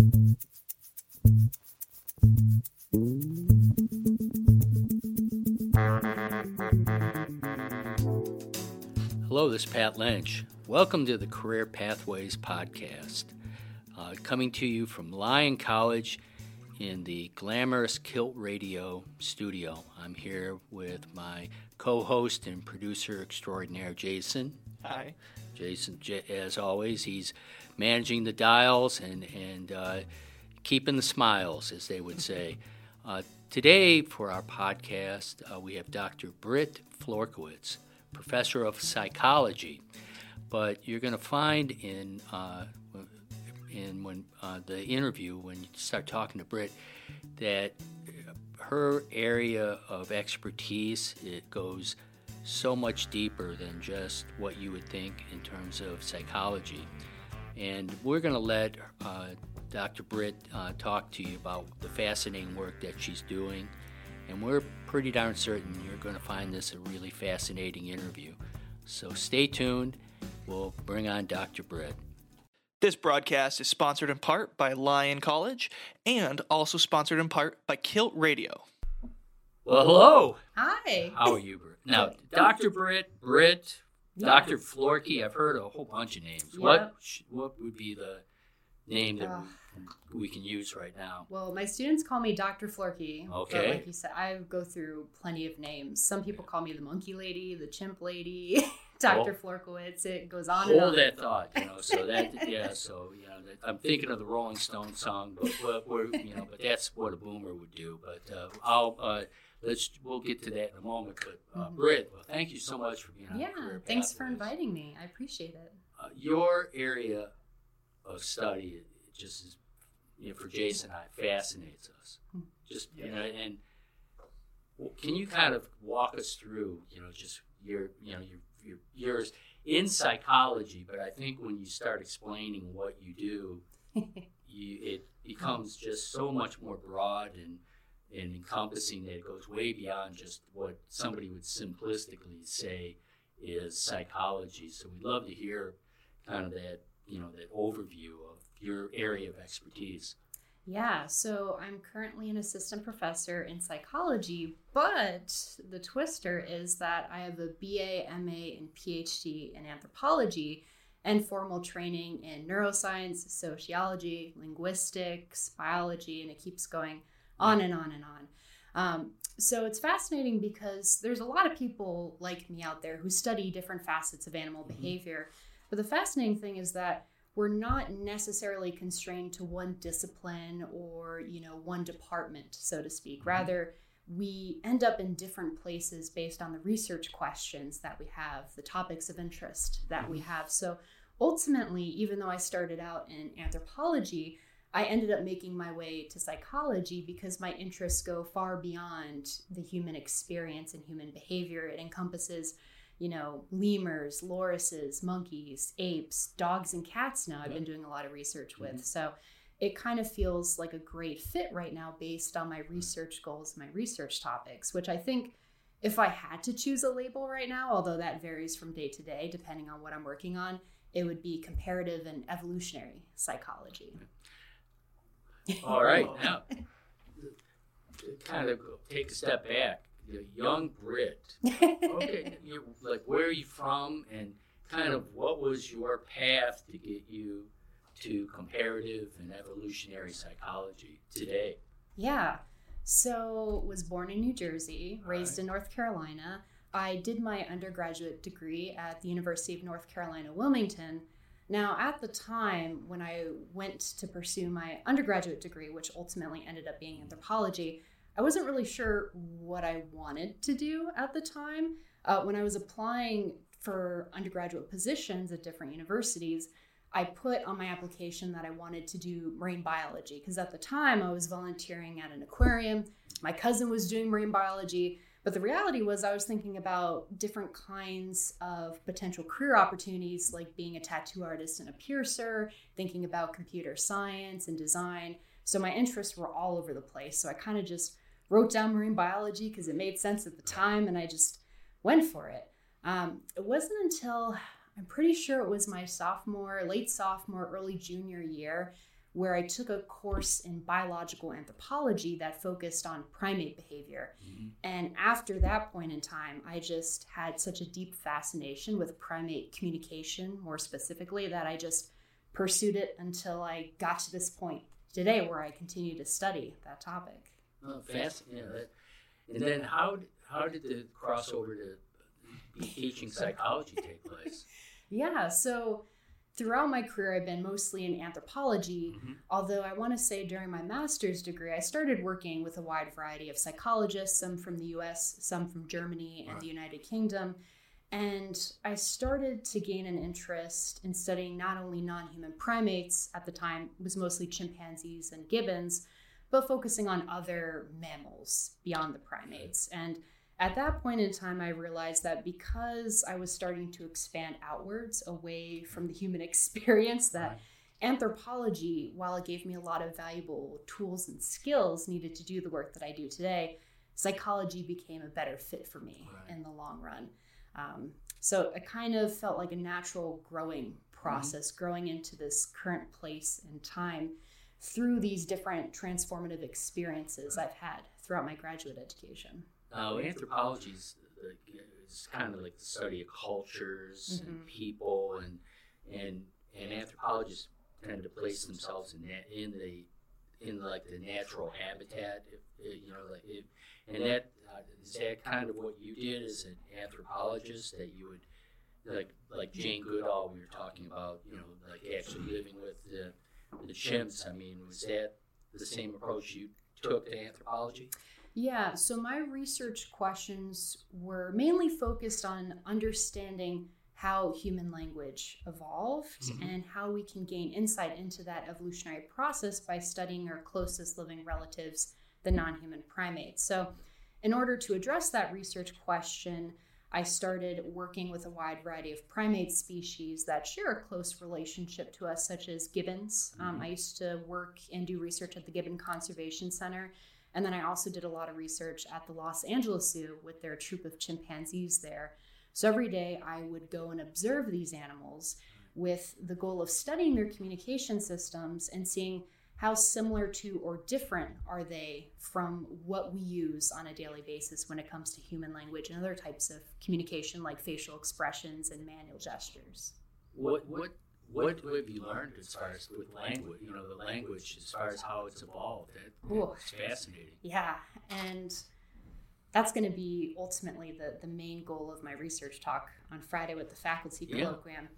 Hello, this is Pat Lynch. Welcome to the Career Pathways Podcast, uh, coming to you from Lyon College in the glamorous Kilt Radio studio. I'm here with my co host and producer extraordinaire, Jayson. Hi. Jayson, as always, he's managing the dials and, and uh, keeping the smiles, as they would say. Uh, today, for our podcast, uh, we have Dr. Britt Florkiewicz professor of psychology. But you're going to find in uh, in when uh, the interview when you start talking to Britt that her area of expertise it goes so much deeper than just what you would think in terms of psychology. And we're going to let uh, Dr. Britt uh, talk to you about the fascinating work that she's doing and we're pretty darn certain you're going to find this a really fascinating interview. So stay tuned. We'll bring on Dr. Britt. This broadcast is sponsored in part by Lyon College and also sponsored in part by Kilt Radio. Well, hello. Hi. How are you, Britt? Now, Dr. Britt, Britt, Dr. Florky, I've heard a whole bunch of names. Yep. What what would be the name that we can use right now? Well, my students call me Dr. Florky. Okay. like you said, I go through plenty of names. Some people call me the monkey lady, the chimp lady, Dr. Oh. Florkiewicz. It goes on Hold and on. that thought, you know. So that, yeah. So you know, I'm thinking of the Rolling Stones song, but, but we're, you know, but that's what a boomer would do. But uh, I'll. Uh, let's we'll get to that in a moment. But uh, mm-hmm. Britt, well, thank you so much for being on. Yeah, thanks for inviting me. I appreciate it. Uh, your area of study just is you know, for Jayson and I fascinates us. Just you know, and can you kind of walk us through, you know, just your you know your your yours in psychology, but I think when you start explaining what you do, you, it becomes just so much more broad and and encompassing that goes way beyond just what somebody would simplistically say is psychology. So we'd love to hear kind of that you know that overview of your area of expertise? Yeah, so I'm currently an assistant professor in psychology, but the twister is that I have a BA, MA, and PhD in anthropology and formal training in neuroscience, sociology, linguistics, biology, and it keeps going on and on and on. Um, so it's fascinating because there's a lot of people like me out there who study different facets of animal mm-hmm. behavior. But the fascinating thing is that we're not necessarily constrained to one discipline or you know one department so to speak mm-hmm. rather we end up in different places based on the research questions that we have the topics of interest that we mm-hmm. have so ultimately even though i started out in anthropology i ended up making my way to psychology because my interests go far beyond the human experience and human behavior it encompasses you know, lemurs, lorises, monkeys, apes, dogs, and cats now. I've been doing a lot of research with. Mm-hmm. So it kind of feels like a great fit right now based on my research goals, my research topics, which I think if I had to choose a label right now, although that varies from day to day depending on what I'm working on, it would be comparative and evolutionary psychology. All right. Now, kind of take a step back the young Britt. Okay, you like where are you from, and kind of what was your path to get you to comparative and evolutionary psychology today? Yeah, so was born in New Jersey, raised right. in North Carolina. I did my undergraduate degree at the University of North Carolina, Wilmington. Now, at the time when I went to pursue my undergraduate degree, which ultimately ended up being anthropology, I wasn't really sure what I wanted to do at the time. Uh, when I was applying for undergraduate positions at different universities, I put on my application that I wanted to do marine biology because at the time I was volunteering at an aquarium. My cousin was doing marine biology, but the reality was I was thinking about different kinds of potential career opportunities, like being a tattoo artist and a piercer, thinking about computer science and design. So my interests were all over the place. So I kind of just wrote down marine biology because it made sense at the time and I just went for it. Um, it wasn't until I'm pretty sure it was my sophomore, late sophomore, early junior year where I took a course in biological anthropology that focused on primate behavior. Mm-hmm. And after that point in time, I just had such a deep fascination with primate communication, more specifically, that I just pursued it until I got to this point today where I continue to study that topic. Oh, fascinating. Yeah, and then how how did the crossover to be teaching psychology take place? yeah, so throughout my career, I've been mostly in anthropology. Mm-hmm. Although I want to say during my master's degree, I started working with a wide variety of psychologists, some from the US, some from Germany and the United Kingdom. And I started to gain an interest in studying not only non human primates, at the time, it was mostly chimpanzees and gibbons, but focusing on other mammals beyond the primates. And at that point in time, I realized that because I was starting to expand outwards away from the human experience, that right. anthropology, while it gave me a lot of valuable tools and skills needed to do the work that I do today, psychology became a better fit for me right. in the long run. Um, so it kind of felt like a natural growing process, mm-hmm. growing into this current place and time through these different transformative experiences I've had throughout my graduate education. Now, anthropology is, kind of like the study of cultures mm-hmm. and people, and and and anthropologists tend to place themselves in that in the in like the natural habitat, if, you know, like if, and that uh, is that kind of what you did as an anthropologist that you would like like Jane Goodall we were talking about, you know, like actually living with the the chimps. I mean, was that the same approach you took to anthropology? Yeah, so my research questions were mainly focused on understanding how human language evolved mm-hmm. and how we can gain insight into that evolutionary process by studying our closest living relatives, the non human primates. So, in order to address that research question, I started working with a wide variety of primate species that share a close relationship to us, such as gibbons. Um, mm-hmm. Um, I used to work and do research at the Gibbon Conservation Center. And then I also did a lot of research at the Los Angeles Zoo with their troop of chimpanzees there. So every day I would go and observe these animals with the goal of studying their communication systems and seeing how similar to or different are they from what we use on a daily basis when it comes to human language and other types of communication like facial expressions and manual gestures. What what what have you learned as far as with language? You know, the language as far as how it's evolved. It, it's fascinating. Yeah, and that's going to be ultimately the the main goal of my research talk on Friday with the faculty colloquium.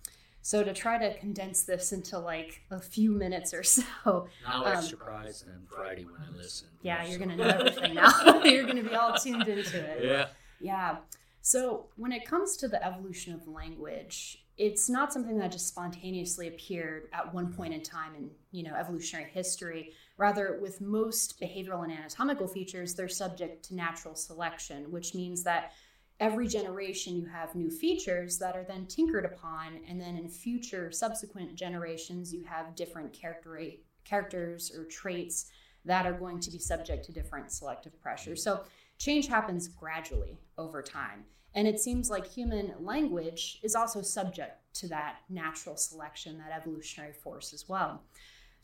So to try to condense this into like a few minutes or so. Now I'm um, surprised on Friday when I listen. Yeah, you're gonna know everything now. you're gonna be all tuned into it. Yeah. Yeah. So when it comes to the evolution of language, it's not something that just spontaneously appeared at one point in time in you know evolutionary history. Rather with most behavioral and anatomical features they're subject to natural selection which means that every generation you have new features that are then tinkered upon and then in future subsequent generations you have different character characters or traits that are going to be subject to different selective pressures so change happens gradually over time and it seems like human language is also subject to that natural selection, that evolutionary force as well.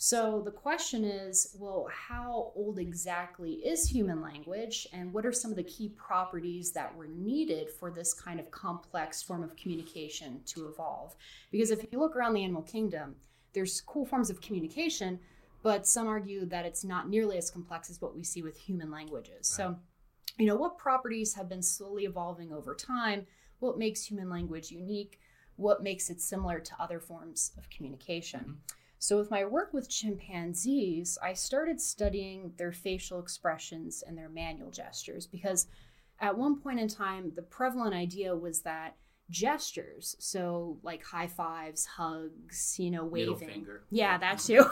So the question is well, how old exactly is human language, and what are some of the key properties that were needed for this kind of complex form of communication to evolve? Because if you look around the animal kingdom, there's cool forms of communication, but some argue that it's not nearly as complex as what we see with human languages. Right. So you know, what properties have been slowly evolving over time? What makes human language unique? What makes it similar to other forms of communication? Mm-hmm. So, with my work with chimpanzees, I started studying their facial expressions and their manual gestures because at one point in time, the prevalent idea was that gestures, so like high fives, hugs, you know, waving. Yeah, that too.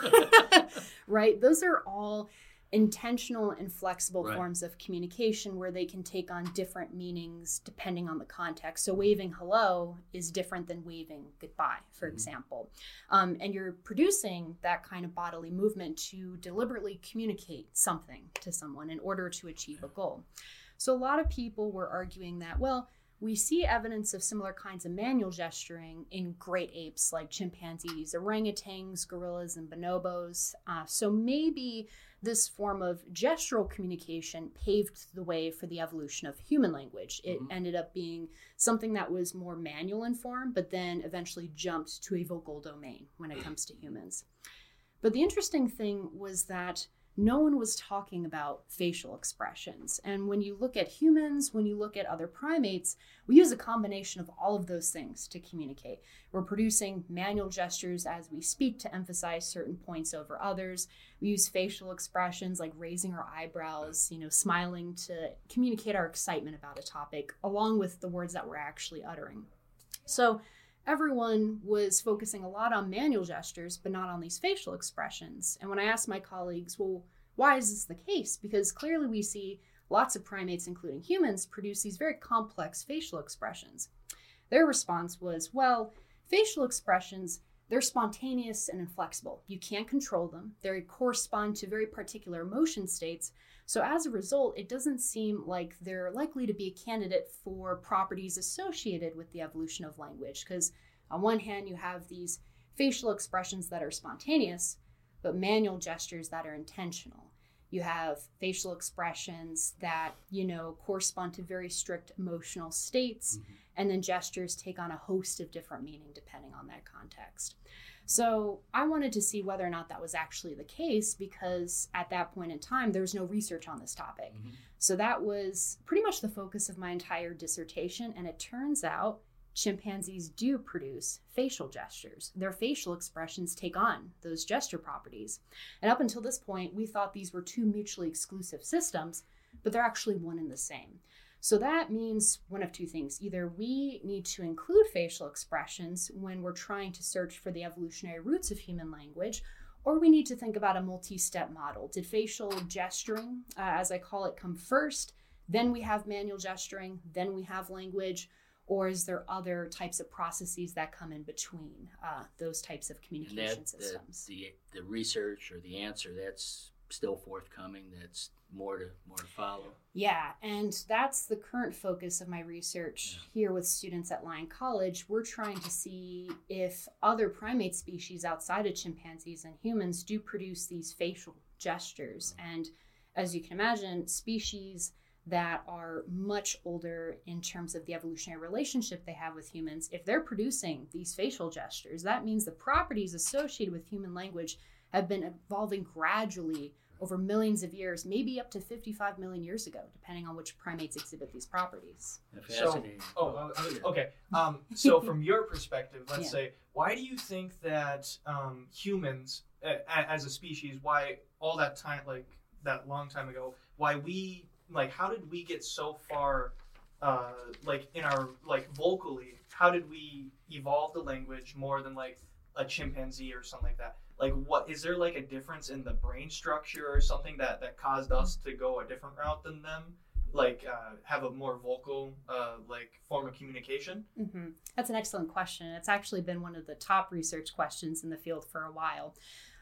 right? Those are all intentional and flexible right. forms of communication where they can take on different meanings depending on the context. So, waving hello is different than waving goodbye, for mm-hmm. example. Um, and you're producing that kind of bodily movement to deliberately communicate something to someone in order to achieve a goal. So, a lot of people were arguing that, well, we see evidence of similar kinds of manual gesturing in great apes like chimpanzees, orangutans, gorillas, and bonobos. Uh, so maybe this form of gestural communication paved the way for the evolution of human language. It mm-hmm. ended up being something that was more manual in form, but then eventually jumped to a vocal domain when it comes to humans. But the interesting thing was that no one was talking about facial expressions. And when you look at humans, when you look at other primates, we use a combination of all of those things to communicate. We're producing manual gestures as we speak to emphasize certain points over others. We use facial expressions like raising our eyebrows, you know, smiling to communicate our excitement about a topic, along with the words that we're actually uttering. So, everyone was focusing a lot on manual gestures, but not on these facial expressions. And when I asked my colleagues, well, why is this the case? Because clearly we see lots of primates, including humans, produce these very complex facial expressions. Their response was, well, facial expressions, they're spontaneous and inflexible. You can't control them. They correspond to very particular emotion states, so, as a result, it doesn't seem like they're likely to be a candidate for properties associated with the evolution of language. Because, on one hand, you have these facial expressions that are spontaneous, but manual gestures that are intentional. You have facial expressions that, you know, correspond to very strict emotional states, mm-hmm. and then gestures take on a host of different meaning depending on that context. So I wanted to see whether or not that was actually the case because at that point in time, there was no research on this topic. Mm-hmm. So that was pretty much the focus of my entire dissertation. And it turns out chimpanzees do produce facial gestures. Their facial expressions take on those gesture properties. And up until this point, we thought these were two mutually exclusive systems, but they're actually one and the same. So that means one of two things. Either we need to include facial expressions when we're trying to search for the evolutionary roots of human language, or we need to think about a multi step model. Did facial gesturing, uh, as I call it, come first? Then we have manual gesturing, then we have language, or is there other types of processes that come in between uh, those types of communication that, systems? The, the, the research or the answer that's still forthcoming. That's more to more to follow. Yeah, and that's the current focus of my research yeah. here with students at Lyon College. We're trying to see if other primate species outside of chimpanzees and humans do produce these facial gestures. Mm-hmm. And as you can imagine, species that are much older in terms of the evolutionary relationship they have with humans, if they're producing these facial gestures, that means the properties associated with human language have been evolving gradually over millions of years, maybe up to 55 million years ago, depending on which primates exhibit these properties. So, oh, okay. Um, so, from your perspective, let's yeah. say, why do you think that um, humans, uh, as a species, why all that time, like that long time ago, why we, like, how did we get so far, uh, like, in our, like, vocally, how did we evolve the language more than, like, a chimpanzee or something like that? Like what is there like a difference in the brain structure or something that that caused us to go a different route than them like uh, have a more vocal uh, like form of communication mm-hmm. that's an excellent question it's actually been one of the top research questions in the field for a while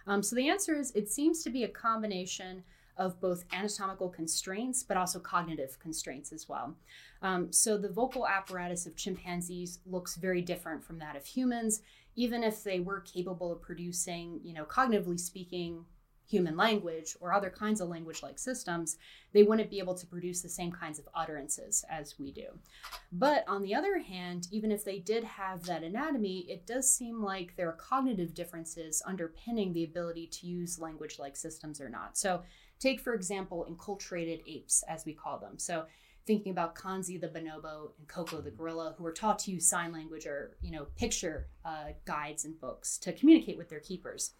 um, so the answer is it seems to be a combination of both anatomical constraints but also cognitive constraints as well. Um, so the vocal apparatus of chimpanzees looks very different from that of humans even if they were capable of producing, you know, cognitively speaking, human language or other kinds of language like systems, they wouldn't be able to produce the same kinds of utterances as we do. But on the other hand, even if they did have that anatomy, it does seem like there are cognitive differences underpinning the ability to use language like systems or not. So, take for example, enculturated apes, as we call them. So, thinking about Kanzi the bonobo and Koko the gorilla, who are taught to use sign language or you know picture uh, guides and books to communicate with their keepers.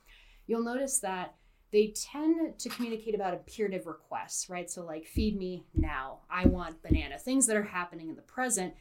You'll notice that they tend to communicate about imperative requests, right? So like feed me now, I want banana, things that are happening in the present,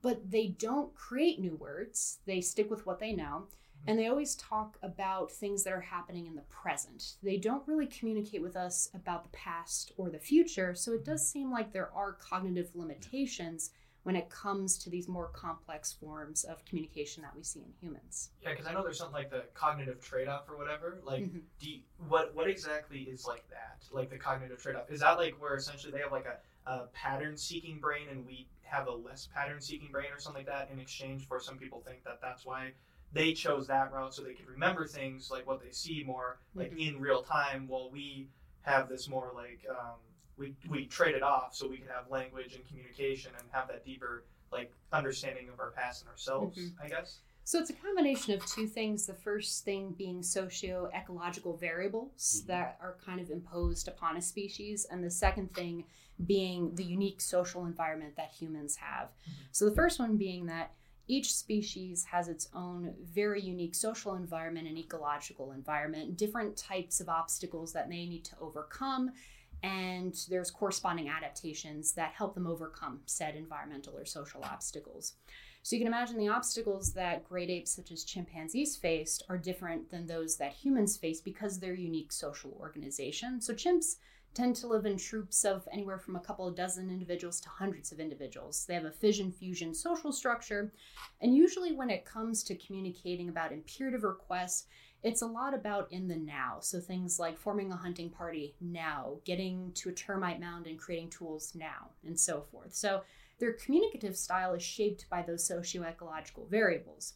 but they don't create new words. They stick with what they know. And they always talk about things that are happening in the present. They don't really communicate with us about the past or the future. So it does seem like there are cognitive limitations when it comes to these more complex forms of communication that we see in humans. Yeah, because I know there's something like the cognitive trade-off or whatever. Like, Mhm. do you, what what exactly is like that? Like the cognitive trade-off is that like where essentially they have like a, a pattern-seeking brain and we have a less pattern-seeking brain or something like that in exchange for some people think that that's why they chose that route so they could remember things like what they see more like Mhm. in real time while we have this more like um, we we trade it off so we can have language and communication and have that deeper like understanding of our past and ourselves Mhm. i guess So it's a combination of two things. The first thing being socio-ecological variables Mhm. that are kind of imposed upon a species, and the second thing being the unique social environment that humans have. So the first one being that each species has its own very unique social environment and ecological environment, different types of obstacles that they need to overcome, and there's corresponding adaptations that help them overcome said environmental or social obstacles. So you can imagine the obstacles that great apes such as chimpanzees faced are different than those that humans face because they're unique social organization. So chimps tend to live in troops of anywhere from a couple of dozen individuals to hundreds of individuals. They have a fission fusion social structure, and usually when it comes to communicating about imperative requests, it's a lot about in the now. So things like forming a hunting party now, getting to a termite mound and creating tools now, and so forth. So their communicative style is shaped by those socio-ecological variables.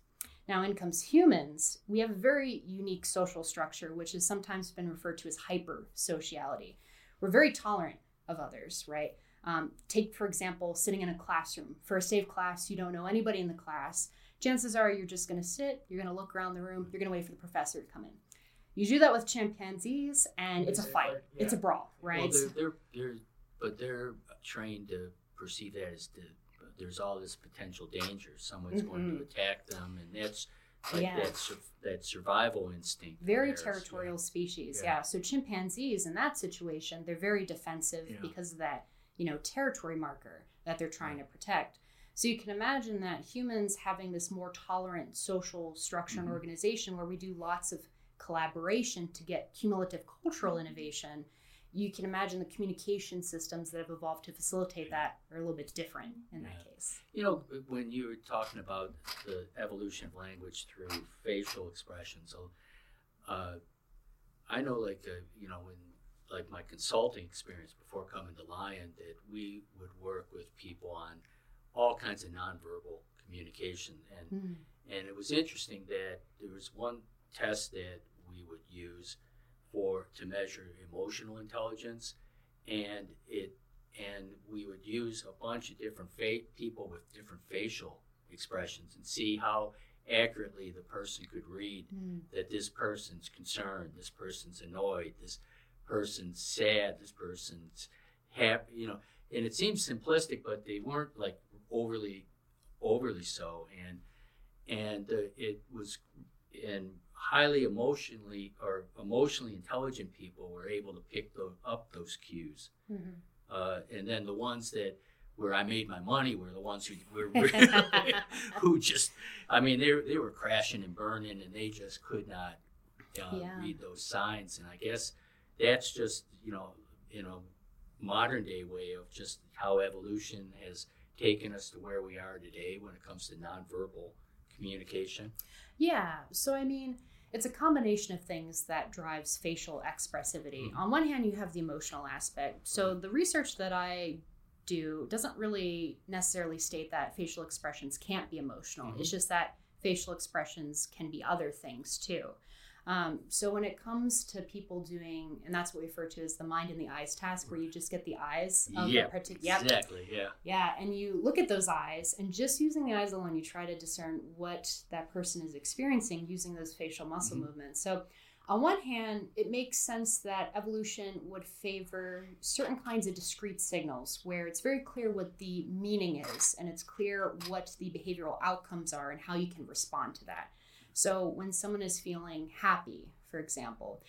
Now, in comes humans. We have a very unique social structure, which has sometimes been referred to as hyper sociality. We're very tolerant of others, right? Um, take, for example, sitting in a classroom. First day of class, you don't know anybody in the class. Chances are you're just going to sit, you're going to look around the room, you're going to wait for the professor to come in. You do that with chimpanzees, and it's a a fight. fight, It's a brawl, right? Well, they're, they're, they're, but they're trained to perceive that as the, there's all this potential danger. Someone's going to attack them, and that's like Mm-hmm. Yeah. that, that survival instinct. very theirs, territorial species Yeah. yeah. so chimpanzees in that situation they're very defensive Yeah. because of that you know territory marker that they're trying to protect so you can imagine that humans having this more tolerant social structure and Mhm. organization where we do lots of collaboration to get cumulative cultural innovation you can imagine the communication systems that have evolved to facilitate that are a little bit different in that case You know, when you were talking about the evolution of language through facial expressions, uh, I know, like, uh, you know, in like my consulting experience before coming to Lyon, that we would work with people on all kinds of nonverbal communication, and Mm. and it was interesting that there was one test that we would use for to measure emotional intelligence, and it and we would use a bunch of different fa- people with different facial expressions and see how accurately the person could read Mm. that this person's concerned, this person's annoyed, this person's sad, this person's happy, you know. And it seems simplistic, but they weren't like overly, overly so. And and uh, it was, and highly emotionally or emotionally intelligent people were able to pick tho- up those cues. Mhm. Uh, and then the ones that where I made my money were the ones who were who just, I mean, they were- they were crashing and burning, and they just could not uh, Yeah. read those signs. And I guess that's just you know, you know, modern day way of just how evolution has taken us to where we are today when it comes to nonverbal communication. Yeah. So, I mean, it's a combination of things that drives facial expressivity. Mhm. On one hand, you have the emotional aspect. So, the research that I do doesn't really necessarily state that facial expressions can't be emotional. Mhm. It's just that facial expressions can be other things too. Um, so when it comes to people doing, and that's what we refer to as the mind and the eyes task, where you just get the eyes of yeah, a particular, yep, exactly. Yeah. yeah, and you look at those eyes, and just using the eyes alone, you try to discern what that person is experiencing using those facial muscle Mhm. movements. So, on one hand, it makes sense that evolution would favor certain kinds of discrete signals where it's very clear what the meaning is, and it's clear what the behavioral outcomes are and how you can respond to that. So, when someone is feeling happy, for example,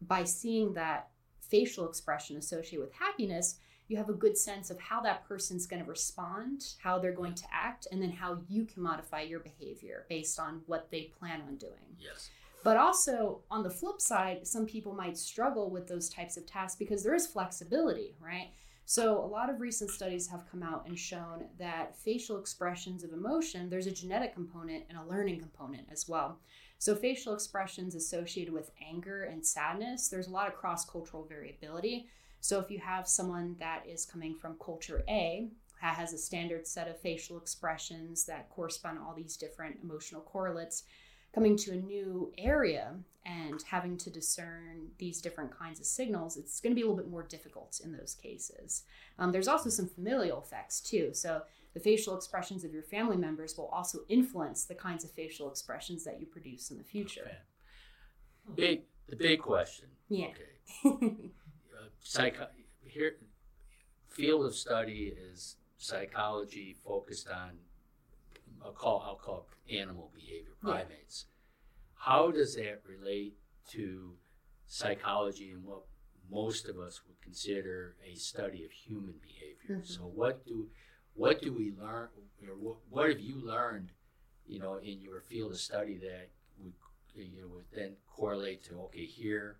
by seeing that facial expression associated with happiness, you have a good sense of how that person's going to respond, how they're going to act, and then how you can modify your behavior based on what they plan on doing. Yes. But also, on the flip side, some people might struggle with those types of tasks because there is flexibility, right? So, a lot of recent studies have come out and shown that facial expressions of emotion, there's a genetic component and a learning component as well. So, facial expressions associated with anger and sadness, there's a lot of cross cultural variability. So, if you have someone that is coming from culture A, that has a standard set of facial expressions that correspond to all these different emotional correlates, coming to a new area and having to discern these different kinds of signals, it's going to be a little bit more difficult in those cases. Um, there's also some familial effects too. So the facial expressions of your family members will also influence the kinds of facial expressions that you produce in the future. Okay. Big, the big question. Yeah. Okay. uh, psycho- here, field of study is psychology focused on I'll call I'll call animal behavior, primates. Yeah. How does that relate to psychology and what most of us would consider a study of human behavior? Mm-hmm. So what do what do we learn or what, what have you learned, you know, in your field of study that would you know would then correlate to okay here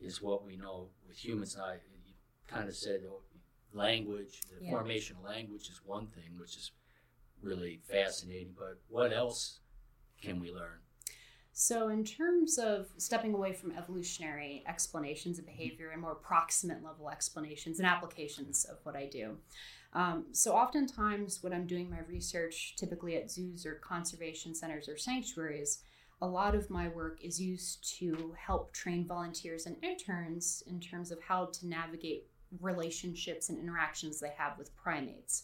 is what we know with humans. I you kind of said oh, language, the yeah. formation of language is one thing, which is really fascinating. But what else can we learn? So, in terms of stepping away from evolutionary explanations of behavior and more proximate level explanations and applications of what I do, um, so oftentimes when I'm doing my research, typically at zoos or conservation centers or sanctuaries, a lot of my work is used to help train volunteers and interns in terms of how to navigate relationships and interactions they have with primates.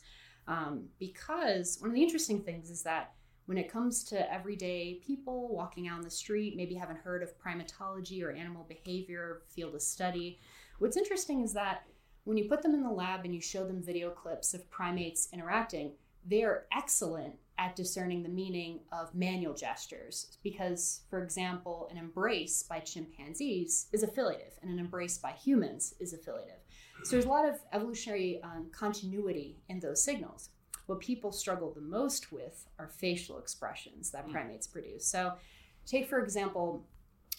Um, because one of the interesting things is that when it comes to everyday people walking out on the street, maybe haven't heard of primatology or animal behavior field of study, what's interesting is that when you put them in the lab and you show them video clips of primates interacting, they are excellent at discerning the meaning of manual gestures. Because, for example, an embrace by chimpanzees is affiliative, and an embrace by humans is affiliative. So there's a lot of evolutionary um, continuity in those signals. What people struggle the most with are facial expressions that hmm. primates produce. So, take for example,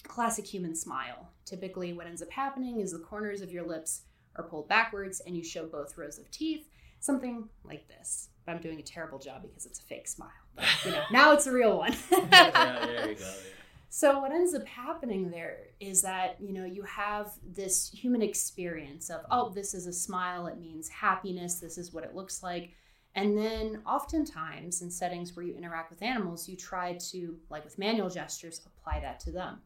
classic human smile. Typically, what ends up happening is the corners of your lips are pulled backwards and you show both rows of teeth, something like this. But I'm doing a terrible job because it's a fake smile. But, you know, now it's a real one. yeah, there you go. Yeah. So what ends up happening there is that, you know, you have this human experience of, oh, this is a smile, it means happiness, this is what it looks like. And then oftentimes in settings where you interact with animals, you try to, like with manual gestures, apply that to them.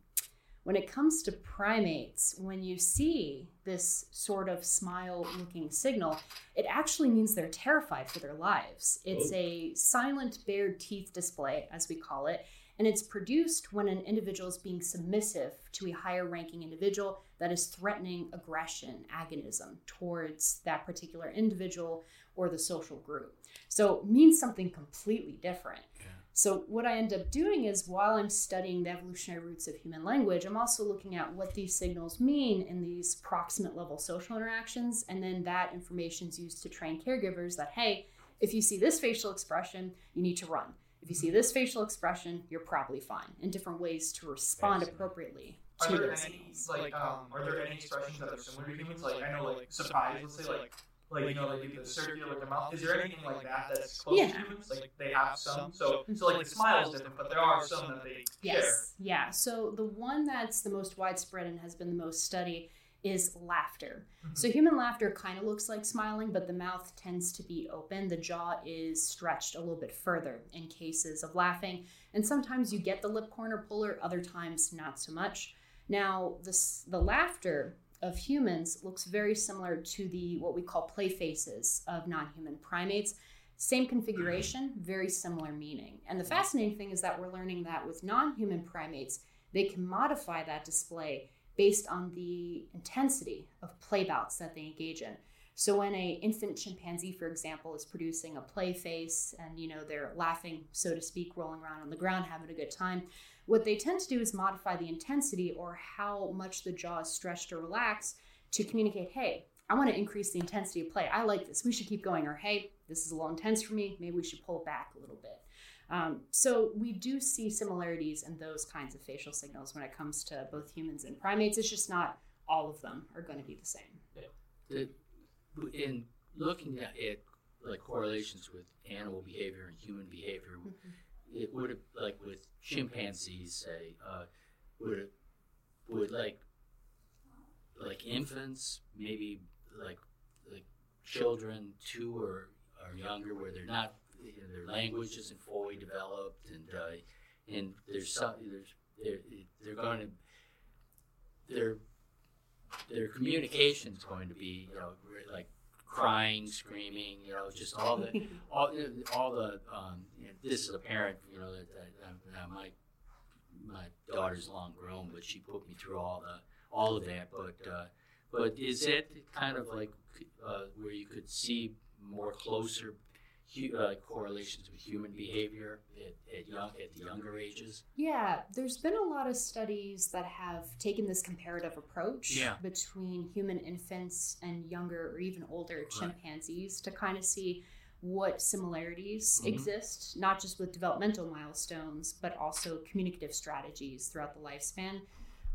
When it comes to primates, when you see this sort of smile looking signal, it actually means they're terrified for their lives. It's oh. a silent bared teeth display, as we call it and it's produced when an individual is being submissive to a higher ranking individual that is threatening aggression, agonism towards that particular individual or the social group. So it means something completely different. Yeah. So, what I end up doing is while I'm studying the evolutionary roots of human language, I'm also looking at what these signals mean in these proximate level social interactions. And then that information is used to train caregivers that, hey, if you see this facial expression, you need to run. If you see this facial expression, you're probably fine. And different ways to respond appropriately are to those any, like, um, are there any expressions that are similar to humans? Like, I know, like, surprise, let's say, like, like you know, they do the circular the mouth. Is there anything like that that's close yeah. to humans? Like they have some. So so like the smile is different, but there are some that they yes. share. Yeah. So the one that's the most widespread and has been the most studied is laughter. Mm-hmm. So human laughter kind of looks like smiling, but the mouth tends to be open. The jaw is stretched a little bit further in cases of laughing. And sometimes you get the lip corner puller, other times not so much. Now, this the laughter of humans looks very similar to the what we call play faces of non-human primates. Same configuration, very similar meaning. And the fascinating thing is that we're learning that with non-human primates, they can modify that display based on the intensity of play bouts that they engage in. So when a infant chimpanzee, for example, is producing a play face and you know they're laughing, so to speak, rolling around on the ground, having a good time, what they tend to do is modify the intensity or how much the jaw is stretched or relaxed to communicate, hey, I want to increase the intensity of play. I like this. We should keep going. Or hey, this is a little intense for me. Maybe we should pull back a little bit. Um, so we do see similarities in those kinds of facial signals when it comes to both humans and primates. It's just not all of them are going to be the same. The, in looking at it, like correlations with animal behavior and human behavior, it would like with chimpanzees, say, uh, would would like like infants, maybe like like children two or or younger, where they're not their language isn't fully developed, and uh, and there's some there's they're, they're going to their their communication is going to be you know like crying, screaming, you know, just all the all all the um, you know, this is a parent, you know, that, that, that my my daughter's long grown, but she put me through all the all of that. But uh, but is it kind of like uh, where you could see more closer hu- uh, correlations with human behavior at, at young at the younger ages? Yeah, there's been a lot of studies that have taken this comparative approach Yeah. between human infants and younger or even older Right. chimpanzees to kind of see what similarities Mhm. exist, not just with developmental milestones, but also communicative strategies throughout the lifespan.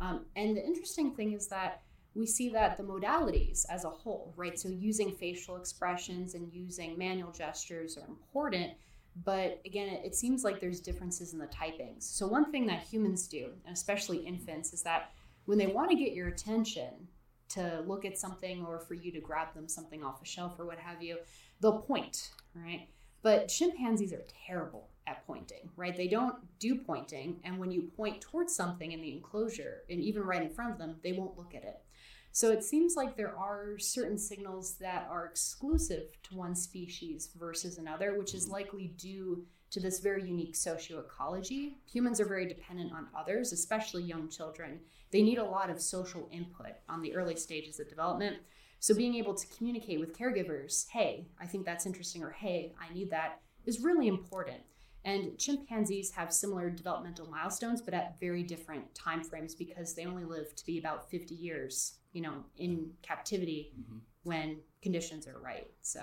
Um, and the interesting thing is that we see that the modalities as a whole, right? So using facial expressions and using manual gestures are important, but again, it, seems like there's differences in the typings. So one thing that humans do, and especially infants, is that when they want to get your attention to look at something or for you to grab them something off a shelf or what have you, they'll point, right? But chimpanzees are terrible at pointing, right? They don't do pointing, and when you point towards something in the enclosure and even right in front of them, they won't look at it. So it seems like there are certain signals that are exclusive to one species versus another, which is mm-hmm. likely due to this very unique socioecology. Humans are very dependent on others, especially young children. They need a lot of social input on the early stages of development. So being able to communicate with caregivers, hey, I think that's interesting, or hey, I need that, is really important. And chimpanzees have similar developmental milestones, but at very different time frames because they only live to be about 50 years, you know, in captivity Mhm. when conditions are right. So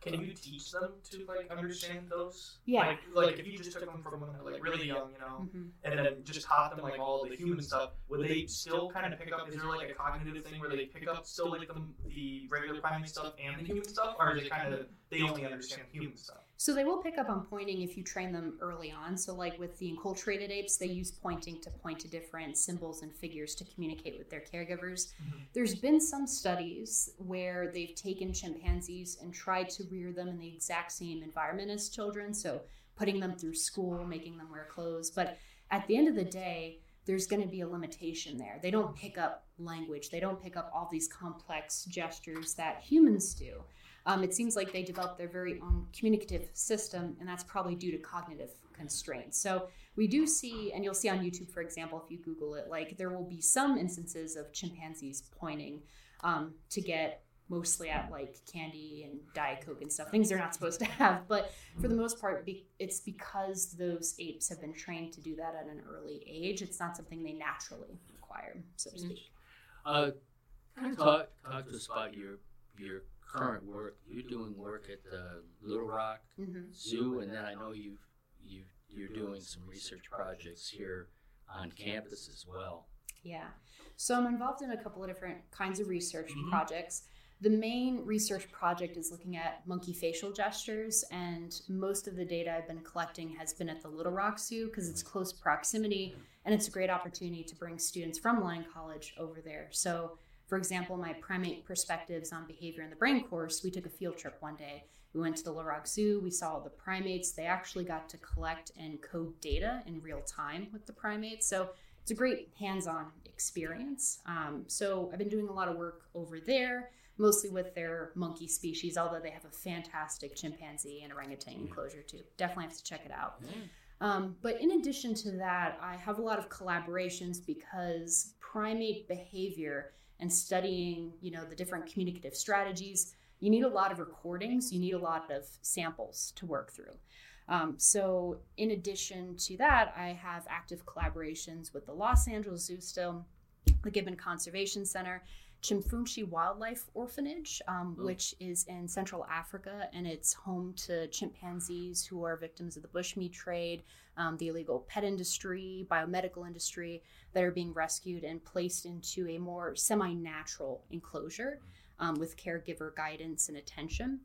Can you teach them to like understand those? Yeah. Like, like if you just took them from when they're like really young, you know, mhm. and then just taught them like all the human stuff, would they still kind of pick up? Is there like a cognitive thing where they pick up still like the, the regular primate stuff and the human stuff, or is it kind of they only understand human stuff? So they will pick up on pointing if you train them early on. So like with the enculturated apes, they use pointing to point to different symbols and figures to communicate with their caregivers. Mhm. There's been some studies where they've taken chimpanzees and tried to rear them in the exact same environment as children, so putting them through school, making them wear clothes, but at the end of the day, there's going to be a limitation there. They don't pick up language. They don't pick up all these complex gestures that humans do. Um, it seems like they developed their very own communicative system, and that's probably due to cognitive constraints. So we do see, and you'll see on YouTube, for example, if you Google it, like there will be some instances of chimpanzees pointing um, to get mostly at like candy and diet coke and stuff, things they're not supposed to have. But for the most part, be- it's because those apes have been trained to do that at an early age. It's not something they naturally acquire, so to speak. Uh, kind of talk, talk to us about your your current work. You're doing work at the Little Rock hmm Zoo, and then I know you've you you're doing some research projects here on campus as well. Yeah. So I'm involved in a couple of different kinds of research Mhm. projects. The main research project is looking at monkey facial gestures, and most of the data I've been collecting has been at the Little Rock Zoo because it's close proximity and it's a great opportunity to bring students from Lyon College over there. So, for example, my primate perspectives on behavior in the brain course, we took a field trip one day. We went to the Rock Zoo, we saw the primates. They actually got to collect and code data in real time with the primates. So, it's a great hands-on experience. Um, so I've been doing a lot of work over there, mostly with their monkey species. Although they have a fantastic chimpanzee and orangutan enclosure too. Definitely have to check it out. Um, but in addition to that, I have a lot of collaborations because primate behavior and studying, you know, the different communicative strategies, you need a lot of recordings, you need a lot of samples to work through. Um, so, in addition to that, I have active collaborations with the Los Angeles Zoo still, the Gibbon Conservation Center, Chimfunshi Wildlife Orphanage, um, Oh. which is in Central Africa, and it's home to chimpanzees who are victims of the bushmeat trade, um, the illegal pet industry, biomedical industry, that are being rescued and placed into a more semi natural enclosure. um, with caregiver guidance and attention.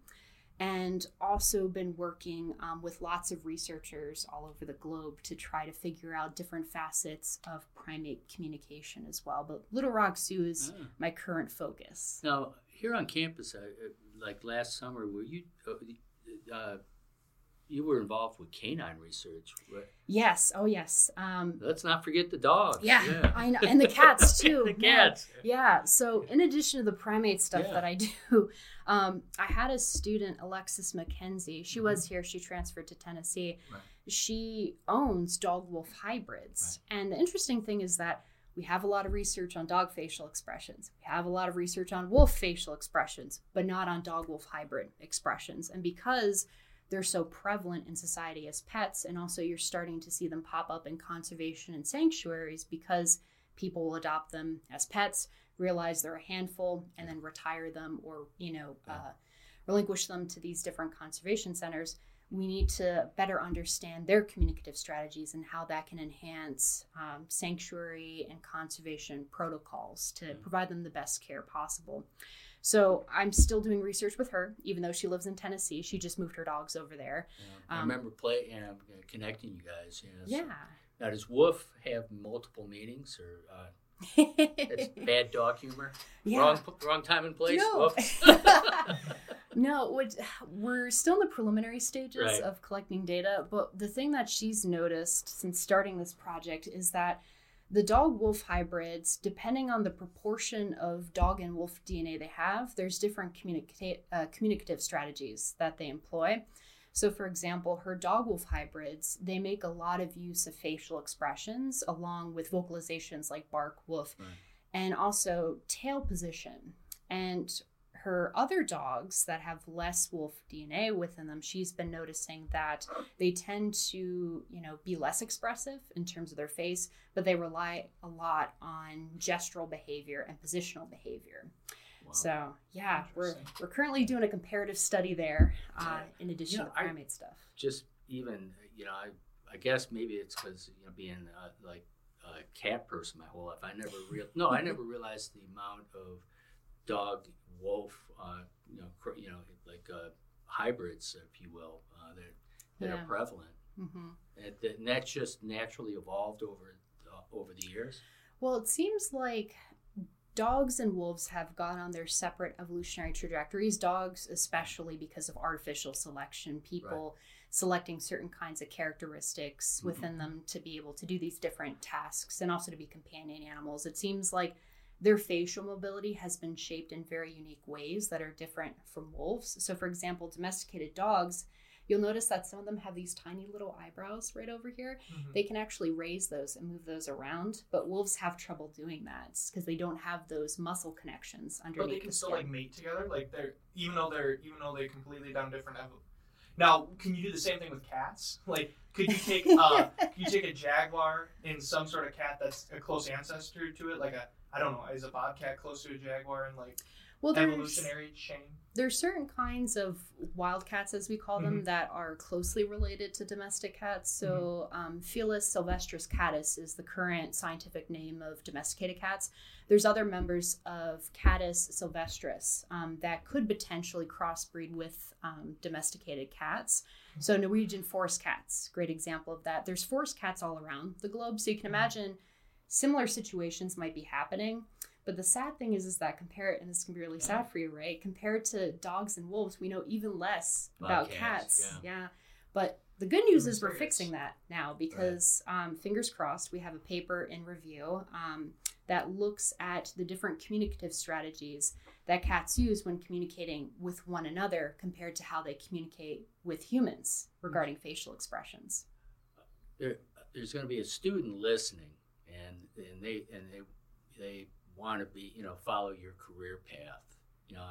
And also been working um, with lots of researchers all over the globe to try to figure out different facets of primate communication as well. But Little Rock Zoo is Ah. my current focus. Now, here on campus, uh, uh, like last summer, were you uh, uh, you were involved with canine research? Right? Yes. Oh, yes. Um, Let's not forget the dogs. Yeah, I know, and the cats too. the Yeah. cats. Yeah. So, in addition to the primate stuff Yeah. that I do, um, I had a student, Alexis McKenzie. She was here. She transferred to Tennessee. Mm-hmm. Right. She owns dog wolf hybrids. And the interesting thing is that we have a lot of research on dog facial expressions. We have a lot of research on wolf facial expressions, but not on dog wolf hybrid expressions. And because they're so prevalent in society as pets, and also you're starting to see them pop up in conservation and sanctuaries because people will adopt them as pets, realize they're a handful, and then retire them or, you know, uh, relinquish them to these different conservation centers. We need to better understand their communicative strategies and how that can enhance um, sanctuary and conservation protocols to provide them the best care possible. So I'm still doing research with her, even though she lives in Tennessee. She just moved her dogs over there. I Um, remember play and uh, connecting you guys. You know, so- Yeah. Now, does Wolf have multiple meanings or uh, it's bad dog humor? yeah. Wrong, wrong time and place. No. No, we're still in the preliminary stages Right. of collecting data, but the thing that she's noticed since starting this project is that the dog wolf hybrids, depending on the proportion of dog and wolf DNA they have, there's different communica- uh, communicative strategies that they employ. So, for example, her dog wolf hybrids, they make a lot of use of facial expressions along with vocalizations like bark, woof, Right. and also tail position. And her other dogs that have less wolf DNA within them, she's been noticing that they tend to, you know, be less expressive in terms of their face, but they rely a lot on gestural behavior and positional behavior. Wow. So, yeah, we're we're currently doing a comparative study there, uh, in addition You know, to the I- primate stuff. just even you know I I guess maybe it's because you know being uh, like a cat person my whole life I never real no I never realized the amount of dog wolf uh, you know cr- you know like uh, hybrids if you will uh, that that Yeah. are prevalent hmm and, that- and that's just naturally evolved over uh, over the years. Well, it seems like dogs and wolves have gone on their separate evolutionary trajectories. Dogs, especially because of artificial selection, people selecting certain kinds of characteristics Mhm. within them to be able to do these different tasks and also to be companion animals. It seems like their facial mobility has been shaped in very unique ways that are different from wolves. So, for example, domesticated dogs. You'll notice that some of them have these tiny little eyebrows right over here Mhm. they can actually raise those and move those around but wolves have trouble doing that because they don't have those muscle connections underneath. But they can the still like mate together, like they're even though they're even though they're completely down different. Evo- now, can you do the same thing with cats? Like, could you take uh, could you take a jaguar and some sort of cat that's a close ancestor to it, like a I don't know, is a bobcat close to a jaguar in like well evolutionary chain? there's certain kinds of wildcats as we call them Mhm. that are closely related to domestic cats so um, felis silvestris catus is the current scientific name of domesticated cats there's other members of catus silvestris um, that could potentially crossbreed with um, domesticated cats so norwegian forest cats great example of that there's forest cats all around the globe so you can Mhm. imagine similar situations might be happening but the sad thing is, is that compared, and this can be really sad for you, right? Compared to dogs and wolves, we know even less About about cats, cats. Yeah. But the good news is we're fixing that now because, um, fingers crossed, we have a paper in review um, that looks at the different communicative strategies that cats use when communicating with one another compared to how they communicate with humans regarding facial expressions. there, there's going to be a student listening, and and they and they they want to be you know follow your career path, you know,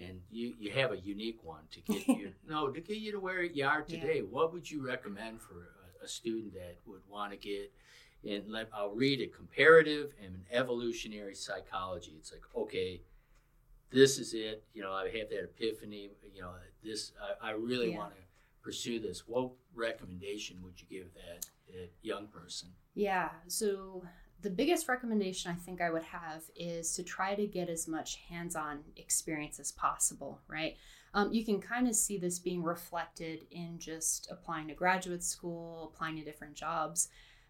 and you you have a unique one to get you no to get you to where you are Yeah. today. What would you recommend for a, a student that would want to get? And let, I'll read it: comparative and evolutionary psychology. It's like okay. This is it. You know, I have that epiphany. You know, this I, I really Yeah. want to pursue this. What recommendation would you give that, young person? Yeah. So the biggest recommendation I think I would have is to try to get as much hands on experience as possible, right? Um, you can kind of see this being reflected in just applying to graduate school, applying to different jobs.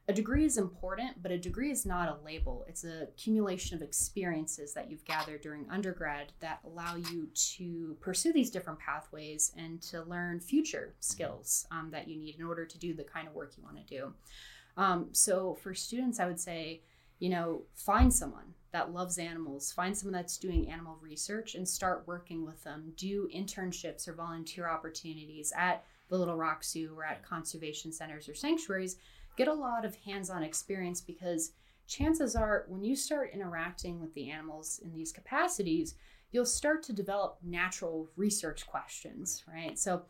A degree is important, but a degree is not a label. It's a accumulation of experiences that you've gathered during undergrad that allow you to pursue these different pathways and to learn future skills um, that you need in order to do the kind of work you want to do. Um, so for students, I would say, you know, find someone that loves animals, find someone that's doing animal research and start working with them. Do internships or volunteer opportunities at the Little Rock Zoo or at conservation centers or sanctuaries. Get a lot of hands on experience because chances are when you start interacting with the animals in these capacities, you'll start to develop natural research questions, right? So,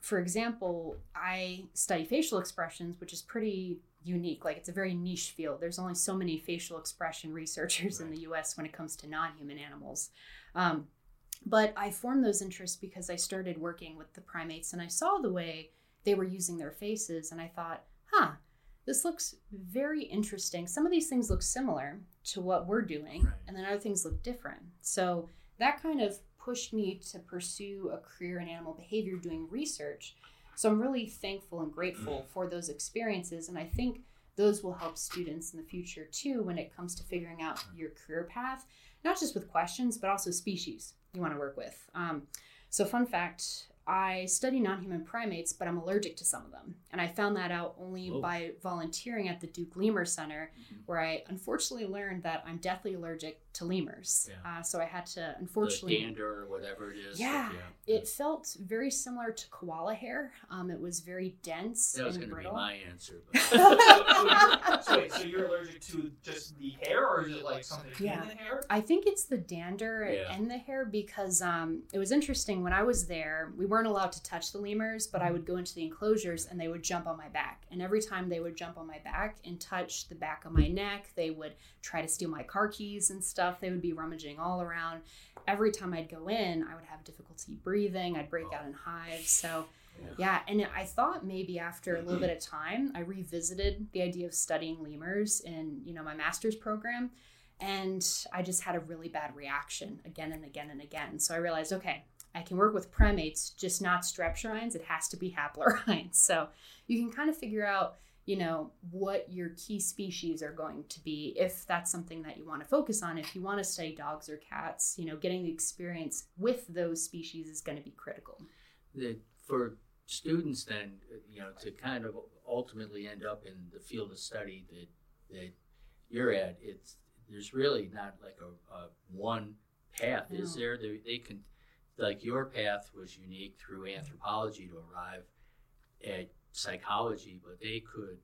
for example, I study facial expressions, which is pretty unique. Like it's a very niche field. There's only so many facial expression researchers right. in the U.S. when it comes to non-human animals. Um, but I formed those interests because I started working with the primates and I saw the way they were using their faces, and I thought, huh, this looks very interesting. Some of these things look similar to what we're doing, right. and then other things look different. So that kind of pushed me to pursue a career in animal behavior doing research so I'm really thankful and grateful for those experiences. And I think those will help students in the future too when it comes to figuring out your career path, not just with questions, but also species you want to work with. Um, so, fun fact I study non human primates, but I'm allergic to some of them. And I found that out only Whoa. by volunteering at the Duke Lemur Center, mm-hmm. where I unfortunately learned that I'm deathly allergic to lemurs. Yeah. Uh, so I had to, unfortunately. The dander or whatever it is. Yeah. yeah. It felt very similar to koala hair. Um, it was very dense. That was going to be my answer. so, wait, so you're allergic to just the hair, or is it like something yeah. in the hair? I think it's the dander yeah. and the hair because um, it was interesting when I was there, we weren't weren't allowed to touch the lemurs, but I would go into the enclosures and they would jump on my back. And every time they would jump on my back and touch the back of my neck, they would try to steal my car keys and stuff. They would be rummaging all around. Every time I'd go in, I would have difficulty breathing. I'd break out in hives. So, yeah, and I thought maybe after a little bit of time, I revisited the idea of studying lemurs in, you know, my master's program and I just had a really bad reaction again and again and again. So I realized, okay, I can work with primates, just not strepsirrhines. It has to be haplorhines. So you can kind of figure out, you know, what your key species are going to be if that's something that you want to focus on. If you want to study dogs or cats, you know, getting the experience with those species is going to be critical. The, for students, then, you know, to kind of ultimately end up in the field of study that that you're at, it's there's really not like a, a one path, no. is there? They, they can like your path was unique through anthropology to arrive at psychology, but they could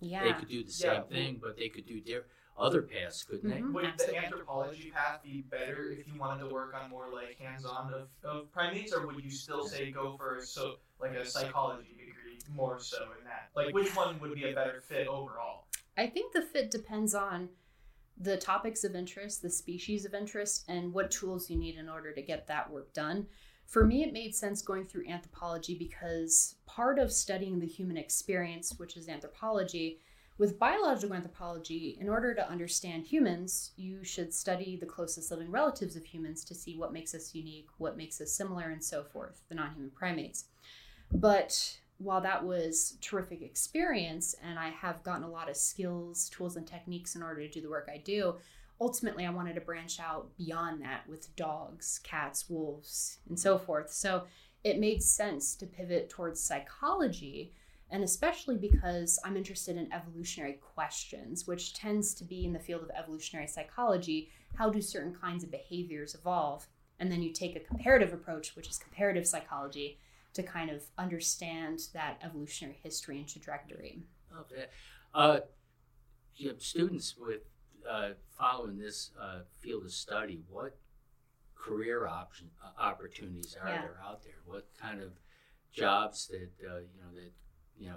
yeah. they could do the same yeah. thing, but they could do their other paths, couldn't mm-hmm. they? Would the anthropology path be better if you wanted to work on more like hands-on of, of primates, or would you still say go for so like a psychology degree more so in that? Like which one would be a better fit overall? I think the fit depends on the topics of interest, the species of interest, and what tools you need in order to get that work done. For me, it made sense going through anthropology because part of studying the human experience, which is anthropology, with biological anthropology, in order to understand humans, you should study the closest living relatives of humans to see what makes us unique, what makes us similar, and so forth, the non human primates. But while that was terrific experience and I have gotten a lot of skills, tools, and techniques in order to do the work I do, ultimately I wanted to branch out beyond that with dogs, cats, wolves, and so forth. So it made sense to pivot towards psychology, and especially because I'm interested in evolutionary questions, which tends to be in the field of evolutionary psychology. How do certain kinds of behaviors evolve? And then you take a comparative approach, which is comparative psychology to kind of understand that evolutionary history and trajectory. Okay. Uh, you have students with uh, following this uh, field of study. What career option uh, opportunities are yeah. there out there? What kind of jobs that uh, you know that you know?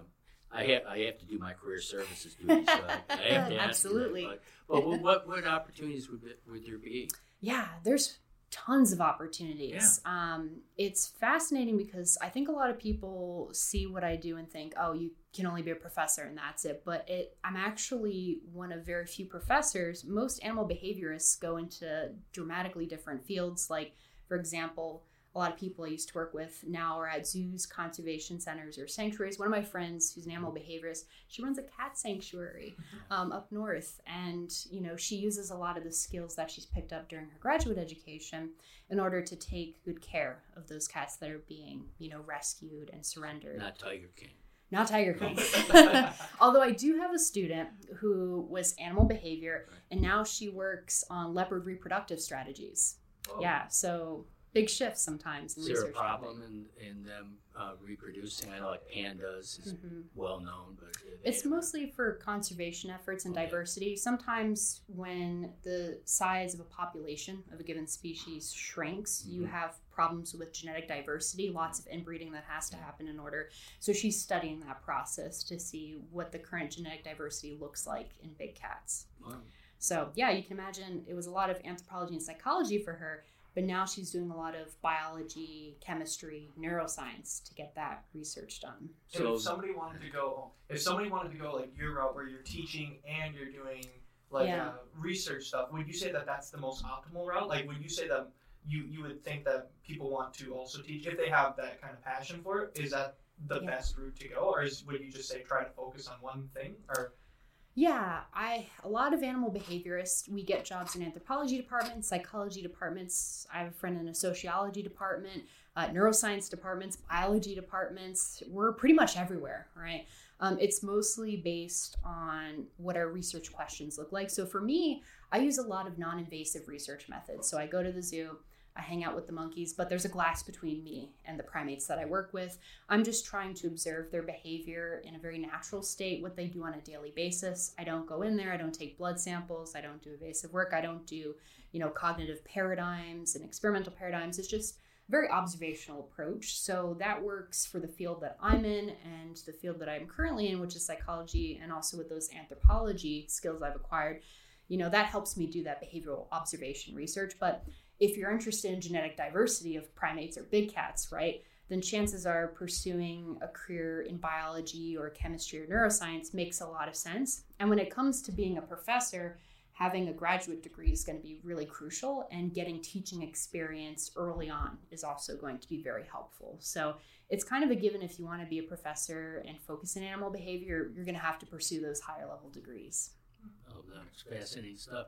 I have I have to do my career services duties, so I, I have to Absolutely. That, but, but what what opportunities would would there be? Yeah, there's tons of opportunities. Yeah. Um, it's fascinating because I think a lot of people see what I do and think, oh, you can only be a professor and that's it. But it, I'm actually one of very few professors. Most animal behaviorists go into dramatically different fields. Like, for example, a lot of people I used to work with now are at zoos, conservation centers, or sanctuaries. One of my friends, who's an animal behaviorist, she runs a cat sanctuary um, up north, and you know she uses a lot of the skills that she's picked up during her graduate education in order to take good care of those cats that are being you know rescued and surrendered. Not Tiger King. Not Tiger King. Although I do have a student who was animal behavior, and now she works on leopard reproductive strategies. Oh. Yeah, so big shifts sometimes Is there a problem in, in them uh, reproducing? I know like pandas is Mhm. well known, but It's mostly for conservation efforts and Okay. diversity. Sometimes when the size of a population of a given species shrinks, you Mhm. have problems with genetic diversity, lots of inbreeding that has to happen in order. So she's studying that process to see what the current genetic diversity looks like in big cats. Wow. So, yeah, you can imagine it was a lot of anthropology and psychology for her, but now she's doing a lot of biology, chemistry, neuroscience to get that research done. So So if somebody wanted to go, if somebody wanted to go like your route where you're teaching and you're doing like Yeah. uh, research stuff, would you say that that's the most optimal route? Like, would you say that you you would think that people want to also teach if they have that kind of passion for it? Is that the Yeah. best route to go, or is would you just say try to focus on one thing? Or Yeah, I a lot of animal behaviorists. We get jobs in anthropology departments, psychology departments. I have a friend in a sociology department, uh, neuroscience departments, biology departments. We're pretty much everywhere, right? Um, it's mostly based on what our research questions look like. So for me, I use a lot of non-invasive research methods. So I go to the zoo. I hang out with the monkeys, but there's a glass between me and the primates that I work with. I'm just trying to observe their behavior in a very natural state, what they do on a daily basis. I don't go in there, I don't take blood samples, I don't do evasive work, I don't do, you know, cognitive paradigms and experimental paradigms. It's just a very observational approach. So that works for the field that I'm in and the field that I'm currently in, which is psychology, and also with those anthropology skills I've acquired. You know, that helps me do that behavioral observation research. But if you're interested in genetic diversity of primates or big cats, right? then chances are pursuing a career in biology or chemistry or neuroscience makes a lot of sense. And when it comes to being a professor, having a graduate degree is going to be really crucial, and getting teaching experience early on is also going to be very helpful. So it's kind of a given if you want to be a professor and focus in animal behavior, you're going to have to pursue those higher level degrees. Oh, that's fascinating stuff.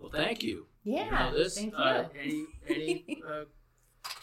Well, thank you. Yeah, You know this. thank you. Uh, any any uh,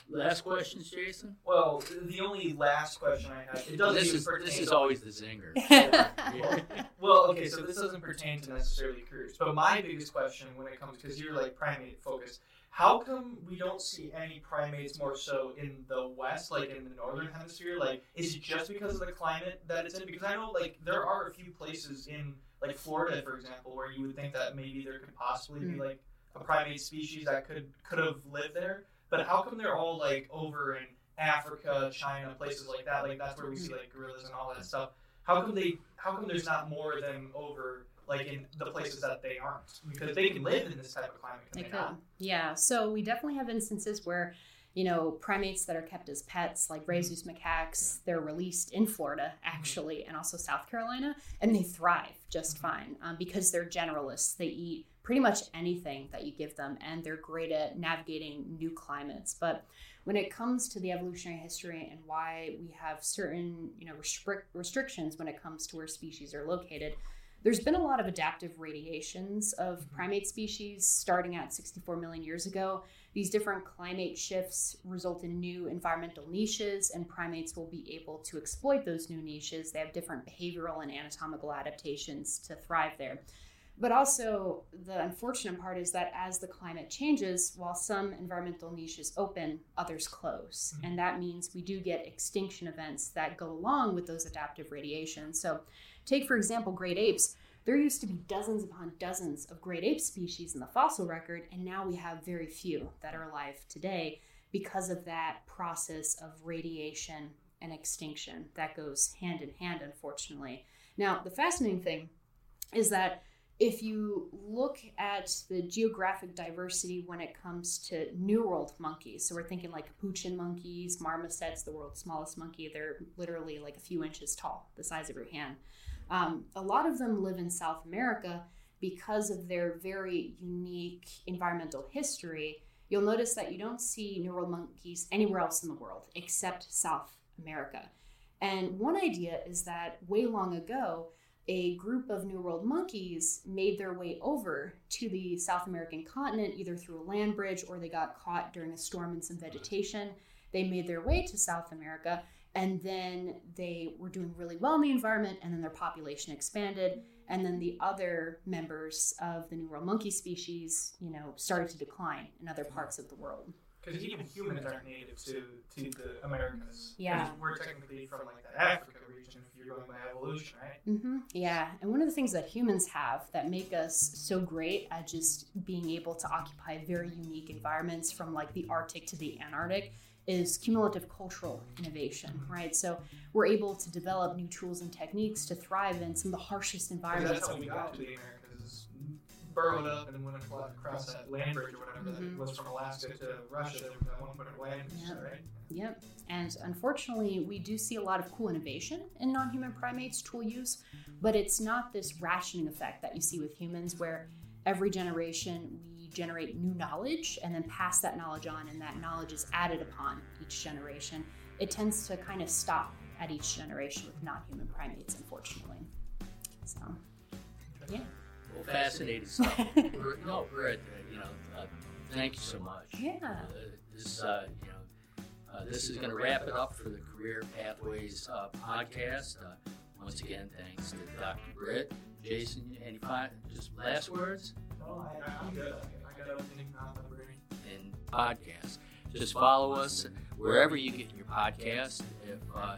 last questions, Jayson? well, the only last question I have it doesn't This even is pertain this is always the zinger. Well, okay, so this doesn't pertain to necessarily careers, but my biggest question when it comes because you're like primate focused, how come we don't see any primates more so in the west, like in the northern hemisphere? Like, is it just because of the climate that it's in? Because I know like there are a few places in like Florida, for example, where you would think that maybe there could possibly be Mm. like a primate species that could could have lived there, but how come they're all like over in Africa, China, places like that? Like that's where we see like gorillas and all that stuff how come they how come there's not more of them over like in the places that they aren't because they can live in this type of climate can They they, could. not Yeah. So we definitely have instances where, you know, primates that are kept as pets, like mm-hmm. rhesus macaques, they're released in Florida, mm-hmm. actually, and also South Carolina, and they thrive just mm-hmm. fine um, because they're generalists. They eat pretty much anything that you give them, and they're great at navigating new climates. But when it comes to the evolutionary history and why we have certain, you know, restric- restrictions when it comes to where species are located, there's been a lot of adaptive radiations of primate species starting at 64 million years ago. These different climate shifts result in new environmental niches, and primates will be able to exploit those new niches. They have different behavioral and anatomical adaptations to thrive there. But also, the unfortunate part is that as the climate changes, while some environmental niches open, others close. Mhm. And that means we do get extinction events that go along with those adaptive radiations. So, take for example, great apes. There used to be dozens upon dozens of great ape species in the fossil record, and now we have very few that are alive today because of that process of radiation and extinction that goes hand in hand, unfortunately. Now, the fascinating thing is that if you look at the geographic diversity when it comes to New World monkeys, so we're thinking like capuchin monkeys, marmosets, the world's smallest monkey, they're literally like a few inches tall, the size of your hand. Um, a lot of them live in South America because of their very unique environmental history. You'll notice that you don't see New World monkeys anywhere else in the world except South America. And one idea is that way long ago, a group of New World monkeys made their way over to the South American continent either through a land bridge or they got caught during a storm in some vegetation. They made their way to South America and then they were doing really well in the environment and then their population expanded and then the other members of the New World monkey species, you know, started to decline in other parts of the world. Because even humans aren't native to, to the Americas. Yeah. We're technically from like that Africa region if you're going by evolution, right? Mm-hmm. Yeah, and one of the things that humans have that make us so great at just being able to occupy very unique environments from like the Arctic to the Antarctic is cumulative cultural innovation, right? So we're able to develop new tools and techniques to thrive in some of the harshest environments that's how we got to the Americas. Burrowed up and then went across that land bridge or whatever Mhm. that was from Alaska to Russia. There was that one foot of land, Yeah. right? Yep. And unfortunately, we do see a lot of cool innovation in non human primates tool use, but it's not this ratcheting effect that you see with humans where every generation we generate new knowledge and then pass that knowledge on, and that knowledge is added upon each generation. It tends to kind of stop at each generation with non human primates, unfortunately. So, yeah. Well, fascinating stuff. we're, no, we're at, you know, uh, thank you so much. Yeah. Uh, this, uh, you know, uh, this is going to wrap it up for the Career Pathways uh, podcast. Uh, once again, thanks to Dr. Britt, Jayson. Any fi- just last words No, I'm good. I, I got everything on the brain. in podcast? Just follow us wherever you get your podcast. If uh,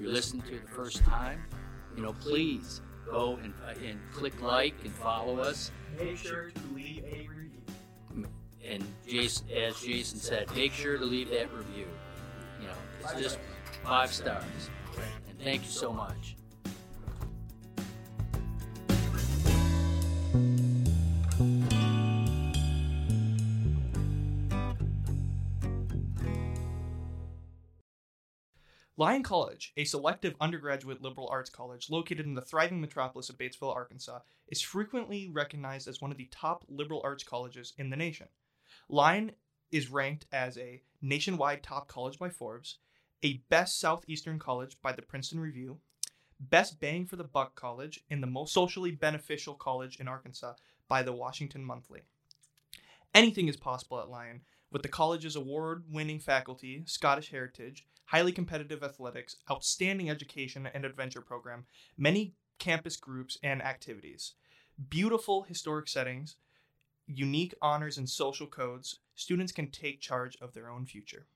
you're listening to it the first time, you know, please go and, and click like and follow us. Make sure to leave a review. and Jayson, as Jayson said, make sure to leave that review. You know, it's just five stars. And thank you so much. Lyon College, a selective undergraduate liberal arts college located in the thriving metropolis of Batesville, Arkansas, is frequently recognized as one of the top liberal arts colleges in the nation. Lyon is ranked as a nationwide top college by Forbes, a best Southeastern college by the Princeton Review, best bang for the buck college, and the most socially beneficial college in Arkansas by the Washington Monthly. Anything is possible at Lyon with the college's award winning faculty, Scottish heritage, highly competitive athletics, outstanding education and adventure program, many campus groups and activities, beautiful historic settings, unique honors and social codes, students can take charge of their own future.